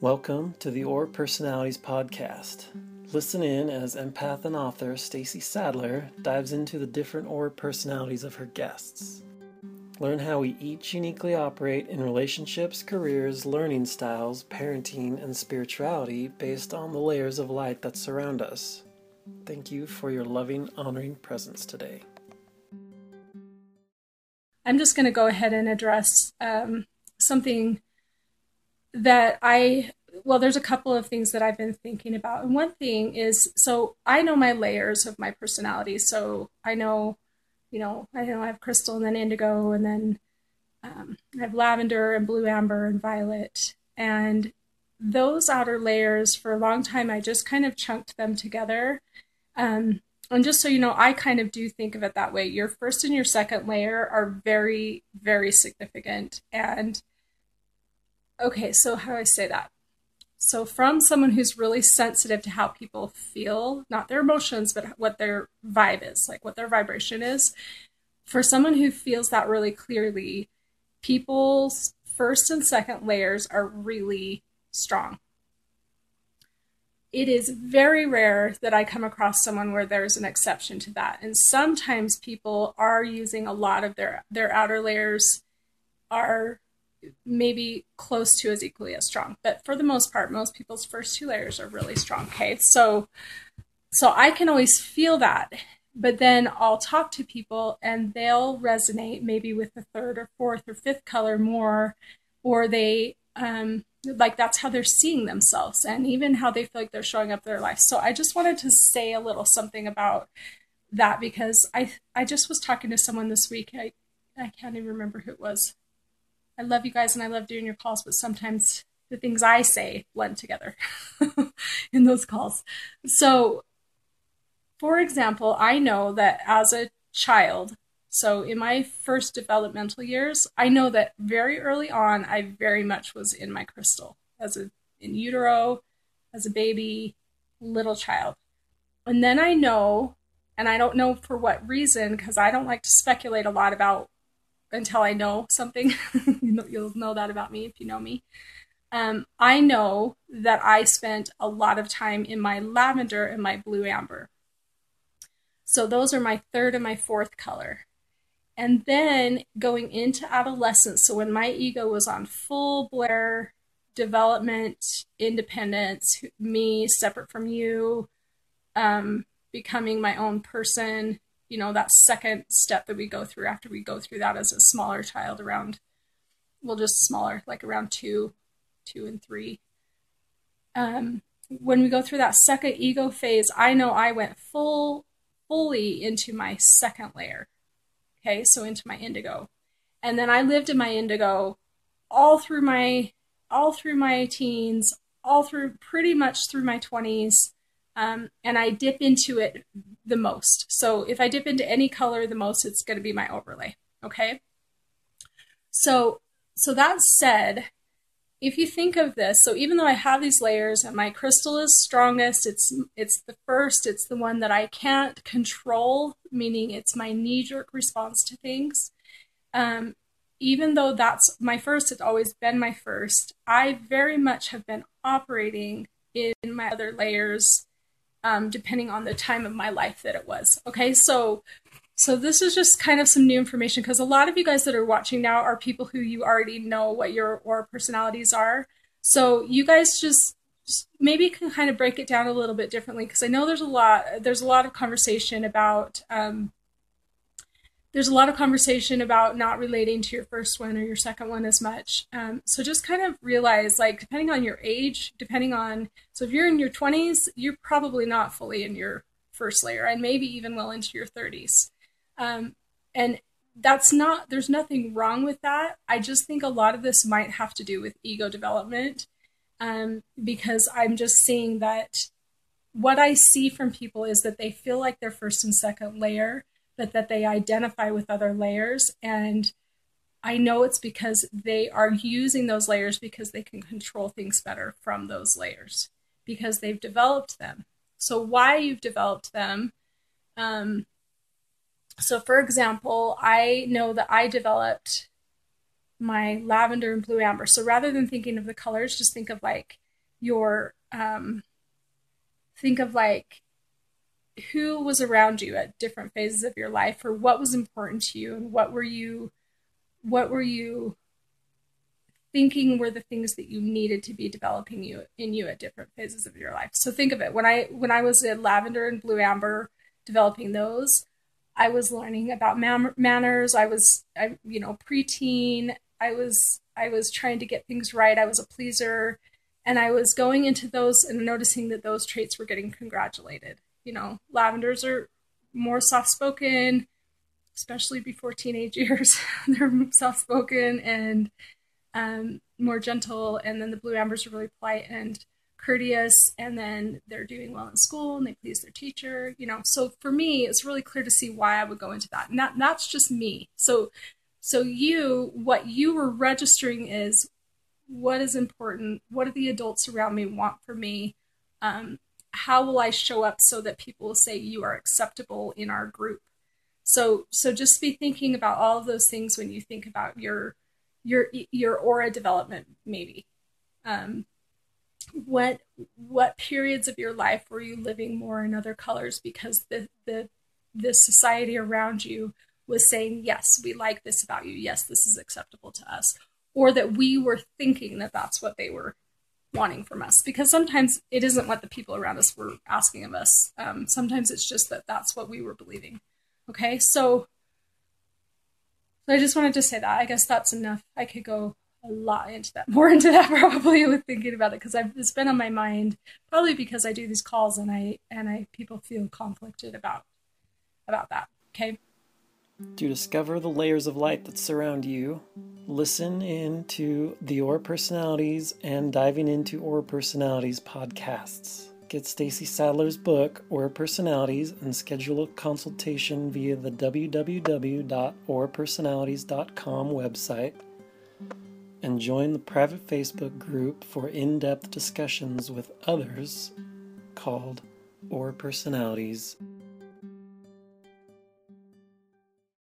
Welcome to the Aura Personalities podcast. Listen in as empath and author Stacy Sadler dives into the different Aura personalities of her guests. Learn how we each uniquely operate in relationships, careers, learning styles, parenting, and spirituality based on the layers of light that surround us. Thank you for your loving, honoring presence today. I'm just going to go ahead and address um, something that I, well, there's a couple of things that I've been thinking about. And one thing is so I know my layers of my personality. So I know, you know, I know I have crystal and then indigo and then um, I have lavender and blue amber and violet. And those outer layers, for a long time, I just kind of chunked them together. Um, and just so you know, I kind of do think of it that way. Your first and your second layer are very, very significant. And okay, so how do I say that? So, from someone who's really sensitive to how people feel, not their emotions, but what their vibe is, like what their vibration is, for someone who feels that really clearly, people's first and second layers are really strong it is very rare that I come across someone where there's an exception to that. And sometimes people are using a lot of their their outer layers are maybe close to as equally as strong. But for the most part, most people's first two layers are really strong. Okay. So so I can always feel that. But then I'll talk to people and they'll resonate maybe with the third or fourth or fifth color more, or they um, like that's how they're seeing themselves and even how they feel like they're showing up their life. So I just wanted to say a little something about that because I I just was talking to someone this week. I I can't even remember who it was. I love you guys and I love doing your calls, but sometimes the things I say blend together in those calls. So for example, I know that as a child, so in my first developmental years, I know that very early on, I very much was in my crystal as a in utero, as a baby, little child. And then I know, and I don't know for what reason, because I don't like to speculate a lot about until I know something. You'll know that about me if you know me. Um, I know that I spent a lot of time in my lavender and my blue amber. So those are my third and my fourth color. And then going into adolescence, so when my ego was on full blare development, independence, me separate from you, um, becoming my own person, you know, that second step that we go through after we go through that as a smaller child around, well, just smaller, like around two, two and three. Um, when we go through that second ego phase, I know I went full, fully into my second layer Okay, so into my indigo. And then I lived in my indigo all through my all through my teens, all through pretty much through my 20s. Um, and I dip into it the most. So if I dip into any color the most, it's going to be my overlay. Okay. So, so that said, if you think of this, so even though I have these layers and my crystal is strongest, it's it's the first, it's the one that I can't control, meaning it's my knee-jerk response to things. Um, even though that's my first, it's always been my first. I very much have been operating in my other layers, um, depending on the time of my life that it was. Okay, so so this is just kind of some new information because a lot of you guys that are watching now are people who you already know what your aura personalities are. So you guys just, just maybe can kind of break it down a little bit differently because I know there's a lot there's a lot of conversation about um, there's a lot of conversation about not relating to your first one or your second one as much. Um, so just kind of realize, like, depending on your age, depending on, so if you're in your 20s, you're probably not fully in your first layer and maybe even well into your 30s. Um, and that's not, there's nothing wrong with that. I just think a lot of this might have to do with ego development um, because I'm just seeing that what I see from people is that they feel like they're first and second layer, but that they identify with other layers. And I know it's because they are using those layers because they can control things better from those layers because they've developed them. So, why you've developed them um, so, for example, I know that I developed my lavender and blue amber. So rather than thinking of the colors, just think of like your um, think of like who was around you at different phases of your life or what was important to you and what were you what were you thinking were the things that you needed to be developing you in you at different phases of your life? So think of it. When i when i was in lavender and blue amber developing those i was learning about man- manners. I was i you know preteen. I was i was trying to get things right. I was a pleaser. And i was going into those and noticing that those traits were getting congratulated you know, lavenders are more soft spoken, especially before teenage years. They're soft spoken and um, more gentle. And then the blue ambers are really polite and courteous. And then they're doing well in school and they please their teacher, you know. So for me, it's really clear to see why I would go into that. And that, that's just me. So, so you, what you were registering is what is important? What do the adults around me want for me? Um, how will I show up so that people will say you are acceptable in our group? So so just be thinking about all of those things when you think about your your your aura development maybe. Um, what what periods of your life were you living more in other colors because the the the society around you was saying yes we like this about you yes this is acceptable to us or that we were thinking that that's what they were wanting from us because sometimes it isn't what the people around us were asking of us. Um, sometimes it's just that that's what we were believing. Okay, so, so I just wanted to say that. I guess that's enough. I could go a lot into that, more into that probably with thinking about it because it's been on my mind. Probably because I do these calls and I and I people feel conflicted about about that. Okay. To discover the layers of light that surround you, listen in to the Aura Personalities and Diving into Aura Personalities podcasts. Get Stacy Sadler's book, Aura Personalities, and schedule a consultation via the www.aurapersonalities.com website. And join the private Facebook group for in depth discussions with others called Aura Personalities